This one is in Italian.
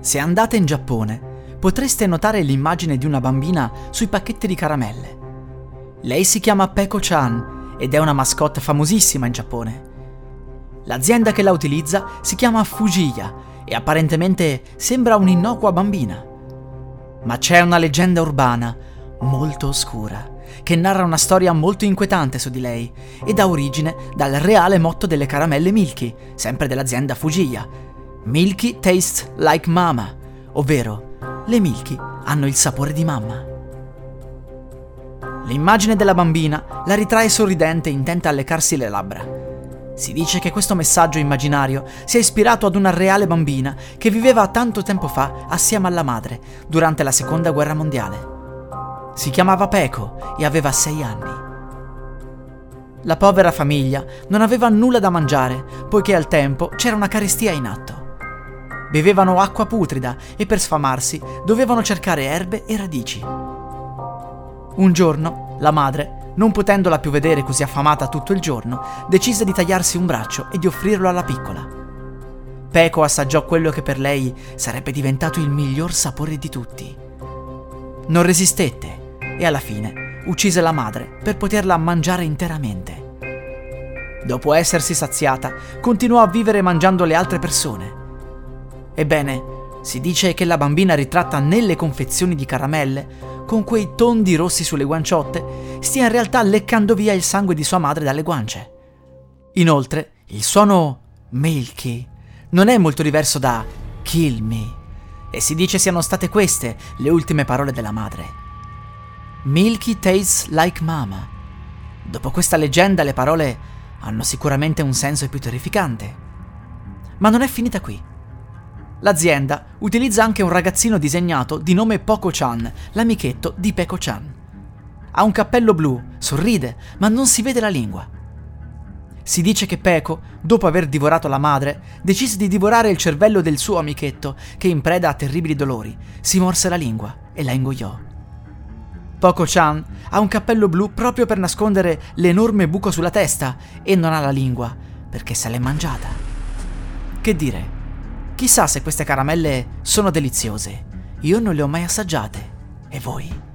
Se andate in Giappone, potreste notare l'immagine di una bambina sui pacchetti di caramelle. Lei si chiama Peko-chan ed è una mascotte famosissima in Giappone. L'azienda che la utilizza si chiama Fujiya e apparentemente sembra un'innocua bambina. Ma c'è una leggenda urbana molto oscura che narra una storia molto inquietante su di lei e dà origine dal reale motto delle caramelle Milky, sempre dell'azienda Fujiya. Milky tastes like mama, ovvero le Milky hanno il sapore di mamma. L'immagine della bambina la ritrae sorridente intenta a leccarsi le labbra. Si dice che questo messaggio immaginario sia ispirato ad una reale bambina che viveva tanto tempo fa assieme alla madre durante la seconda guerra mondiale. Si chiamava Peco e aveva sei anni. La povera famiglia non aveva nulla da mangiare poiché al tempo c'era una carestia in atto. Bevevano acqua putrida e per sfamarsi dovevano cercare erbe e radici. Un giorno la madre, non potendola più vedere così affamata tutto il giorno, decise di tagliarsi un braccio e di offrirlo alla piccola. Peco assaggiò quello che per lei sarebbe diventato il miglior sapore di tutti. Non resistette e alla fine uccise la madre per poterla mangiare interamente. Dopo essersi saziata, continuò a vivere mangiando le altre persone Ebbene, si dice che la bambina ritratta nelle confezioni di caramelle, con quei tondi rossi sulle guanciotte, stia in realtà leccando via il sangue di sua madre dalle guance. Inoltre, il suono Milky non è molto diverso da Kill me, e si dice siano state queste le ultime parole della madre. Milky tastes like mama. Dopo questa leggenda le parole hanno sicuramente un senso più terrificante. Ma non è finita qui. L'azienda utilizza anche un ragazzino disegnato di nome Poco-chan, l'amichetto di Peko-chan. Ha un cappello blu, sorride, ma non si vede la lingua. Si dice che Peko, dopo aver divorato la madre, decise di divorare il cervello del suo amichetto, che in preda a terribili dolori, si morse la lingua e la ingoiò. Poco-chan ha un cappello blu proprio per nascondere l'enorme buco sulla testa e non ha la lingua, perché se l'è mangiata. Che dire? Chissà se queste caramelle sono deliziose. Io non le ho mai assaggiate. E voi?